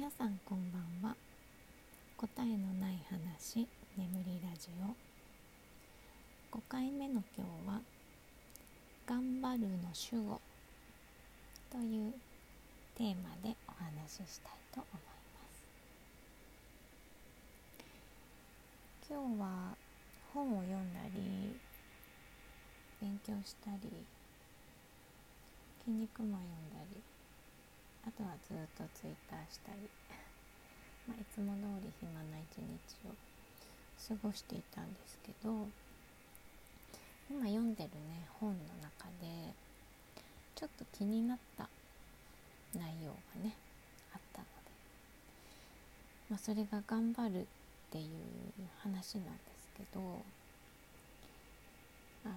皆さんこんばんは。答えのない話眠りラジオ。5回目の今日は「頑張るの主語」というテーマでお話ししたいと思います。今日は本を読んだり勉強したり「筋肉マン」読んだりあとはずっとツイッターしたり。ま、いつも通り暇な一日を過ごしていたんですけど今読んでるね本の中でちょっと気になった内容がねあったので、まあ、それが「頑張る」っていう話なんですけどあの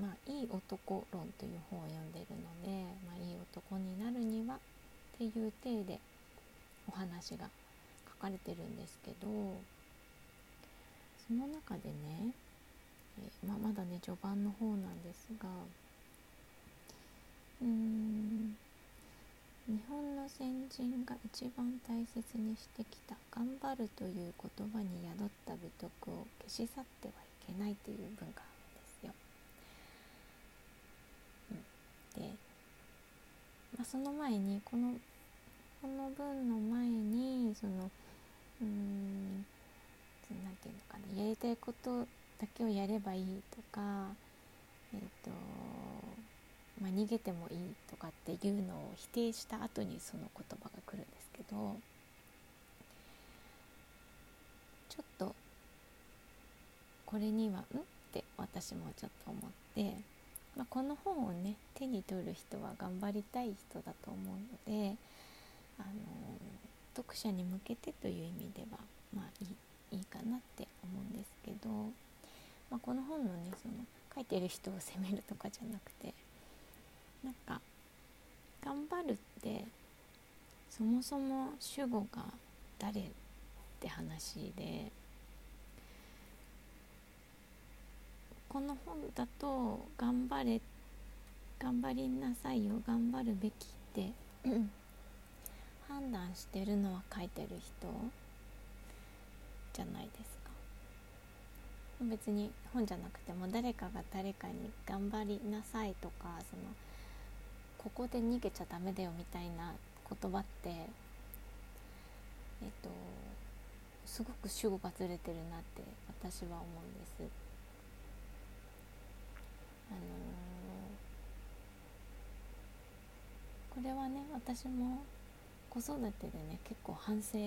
まあ、いい男論という本を読んでるので、まあ、いい男になるにはっていう体でお話が書かれてるんですけどその中でね、えまあ、まだね序盤の方なんですがうーん日本の先人が一番大切にしてきた「頑張る」という言葉に宿った美徳を消し去ってはいけないという文化ですよ。うん、で、まあ、その前にこのこの文の前にそのうん何て言うのかなやりたいことだけをやればいいとかえっ、ー、とまあ、逃げてもいいとかっていうのを否定した後にその言葉が来るんですけどちょっとこれにはん？って私もちょっと思って、まあ、この本をね手に取る人は頑張りたい人だと思うのであの読者に向けてという意味ではまあいいいいかなって思うんですけど、まあ、この本のねその書いてる人を責めるとかじゃなくてなんか頑張るってそもそも主語が誰って話でこの本だと「頑張れ」「頑張りなさいよ頑張るべき」って判断してるのは書いてる人？じゃないですか。別に本じゃなくても誰かが誰かに「頑張りなさい」とかそのここで逃げちゃダメだよみたいな言葉ってえっとすごく主語がずれてるなって私は思うんです。あのー、これはね私も子育てでね結構反省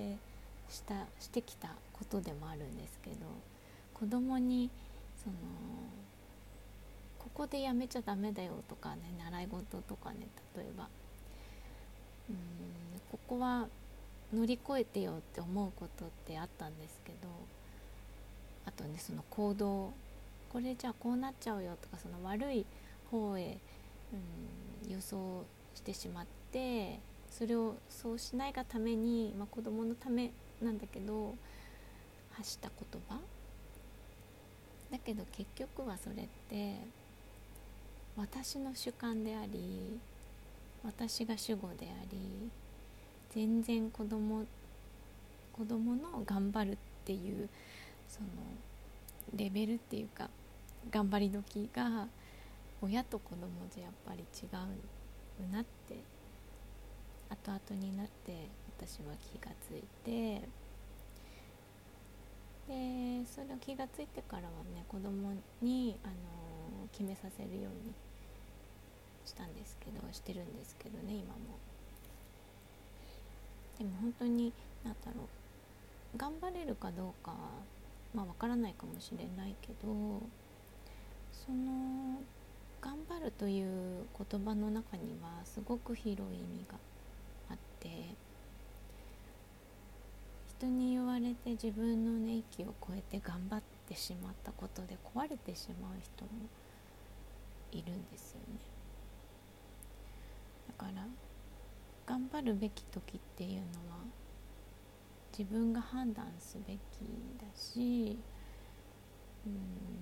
したしてきたことでもあるんですけど子供にそのここでやめちゃダメだよとかね習い事とかね例えばうんここは乗り越えてよって思うことってあったんですけどあとねその行動これじゃあこうなっちゃうよとかその悪い方へ、うん、予想してしまってそれをそうしないがために、まあ、子供のためなんだけど発した言葉？だけど結局はそれって私の主観であり私が主語であり全然子供子供の頑張るっていうそのレベルっていうか頑張り時が親と子供じゃやっぱり違うなって後々になって私は気がついてでそれを気がついてからはね子供にあの決めさせるようにしたんですけどしてるんですけどね今も。でも本当に何だろう頑張れるかどうかまあ分からないかもしれないけどその頑張るという言葉の中にはすごく広い意味があって人に言われて自分のね息を超えて頑張ってしまったことで壊れてしまう人もいるんですよね。だから頑張るべき時っていうのは自分が判断すべきだしうん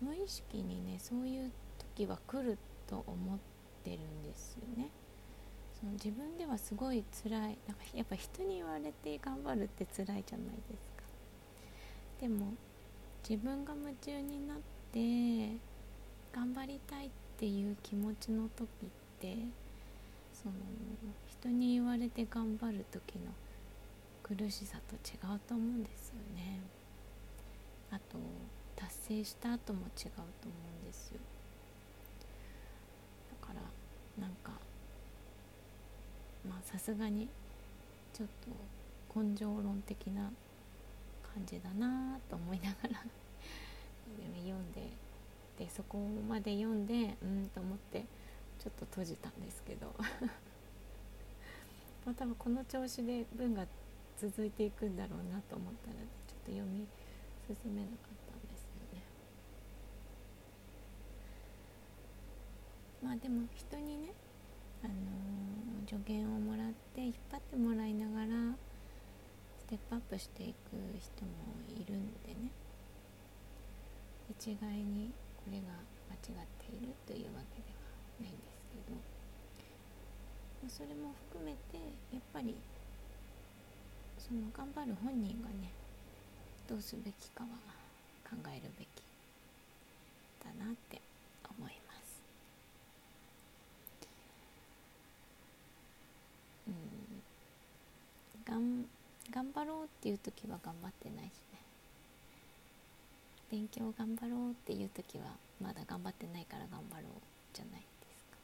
無意識にねそういう時は来ると思ってるんですよね。その自分ではすごい辛い。なんかやっぱ人に言われて頑張るって辛いじゃないですか。でも自分が夢中になって頑張りたいっていう気持ちの時ってその人に言われて頑張る時の苦しさと違うと思うんですよね。あと達成した後も違うと思うんですよ。だからなんかまあさすがにちょっと根性論的な感じだなと思いながら読んででそこまで読んでうんと思ってちょっと閉じたんですけど。まあ多分この調子で文が続いていくんだろうなと思ったら、ちょっと読み進めなかったんですよね。まあでも人にねあのー、助言をもらって引っ張ってもらいながらステップアップしていく人もいるんでね。一概にこれが間違っているというわけではないんですけど。それも含めてやっぱりその頑張る本人がねどうすべきかは考えるべきだなって思います。うんがん頑張ろうっていう時は頑張ってないしね。勉強頑張ろうっていう時はまだ頑張ってないから頑張ろうじゃないですか。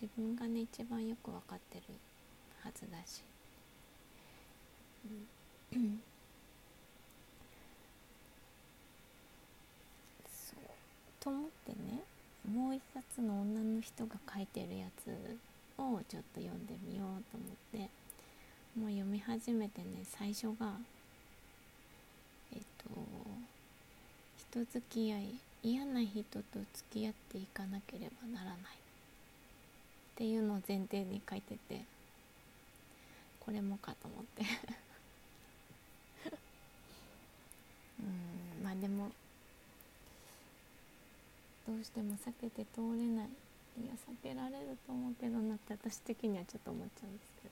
自分がね一番よく分かってるはずだし、うん、と思ってねもう一冊の女の人が書いてるやつをちょっと読んでみようと思って。もう読み始めてね最初がえっと人付き合い嫌な人と付き合っていかなければならない。っていうのを前提に書いててこれもかと思って。うんまあでもどうしても避けて通れない。いや避けられると思うけどなって私的にはちょっと思っちゃうんですけど。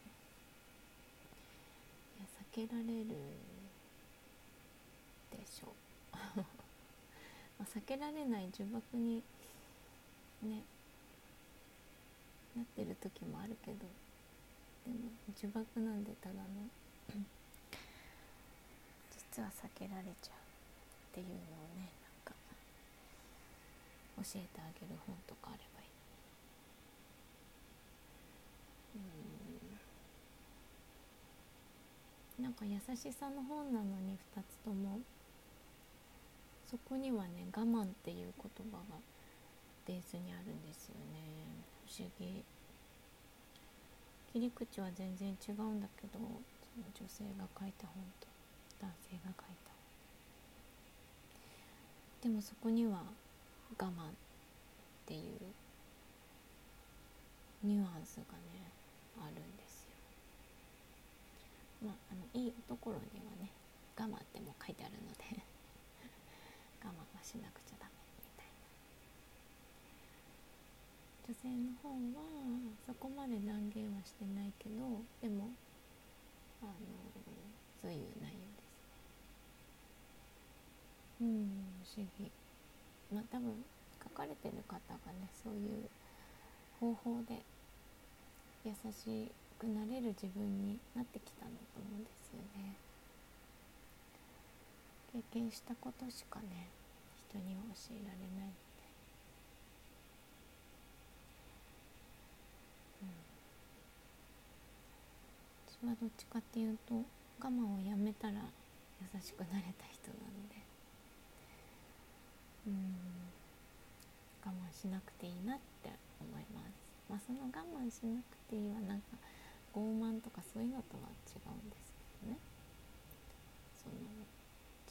けられるでしょう。ま避けられない呪縛にねなってる時もあるけどでも呪縛なんでただの 実は避けられちゃうっていうのをねなんか教えてあげる本とかあればいい。うん。なんか優しさの本なのに2つとも。そこにはね我慢っていう言葉がベースにあるんですよね。不思議。切り口は全然違うんだけどその女性が書いた本と男性が書いた本。でもそこには我慢っていうニュアンスがねあるんです。まあ、あのいいところにはね我慢っても書いてあるので 我慢はしなくちゃダメみたいな。女性の方はそこまで断言はしてないけどでもあのそういう内容ですね。うん不思議。まあ多分書かれてる方がねそういう方法で優しいくなれる自分になってきたんだと思うんですよね。経験したことしかね人には教えられないので、うん、私はどっちかっていうと我慢をやめたら優しくなれた人なので。うん。我慢しなくていいなって思います。まあ、その我慢しなくていいはなんか傲慢とかそういうのとは違うんですけどね。その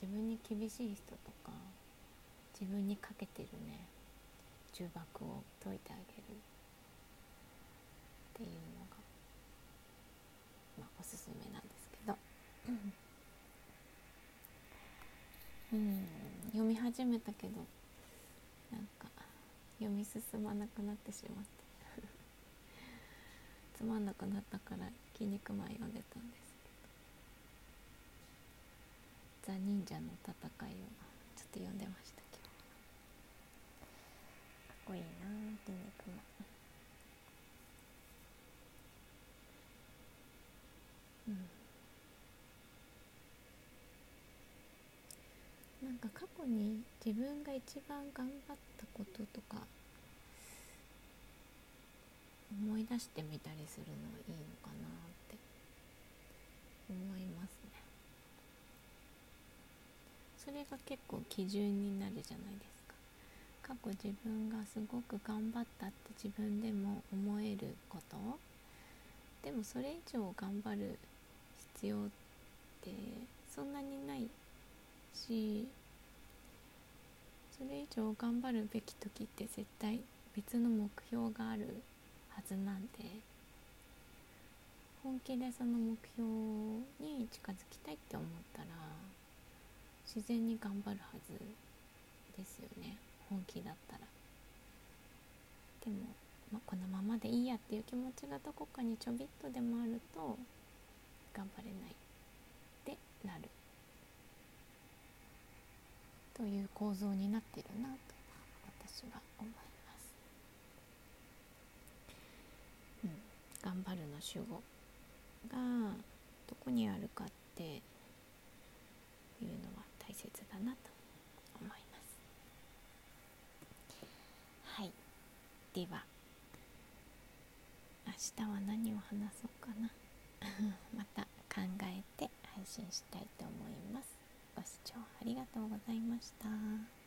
自分に厳しい人とか自分にかけてるね呪縛を解いてあげる。っていうのが、まあ、おすすめなんですけど、うん、読み始めたけどなんか読み進まなくなってしまって。つまんなくなったから「筋肉マン」読んでたんですけど「ザ・忍者の戦い」をちょっと読んでましたけど。かっこいいな「筋肉マン」うんなんか過去に自分が一番頑張ったこととか思い出してみたりするのはいいのかなって思いますね。それが結構基準になるじゃないですか。過去自分がすごく頑張ったって自分でも思えること。でもそれ以上頑張る必要ってそんなにないしそれ以上頑張るべき時って絶対別の目標があるはずなんで本気でその目標に近づきたいって思ったら自然に頑張るはずですよね。本気だったら。でも、まあ、このままでいいやっていう気持ちがどこかにちょびっとでもあると頑張れないってなる。という構造になってるなと私は思います。頑張るの主語がどこにあるかっていうのは大切だなと思います。はい。では明日は何を話そうかな。また考えて配信したいと思います。ご視聴ありがとうございました。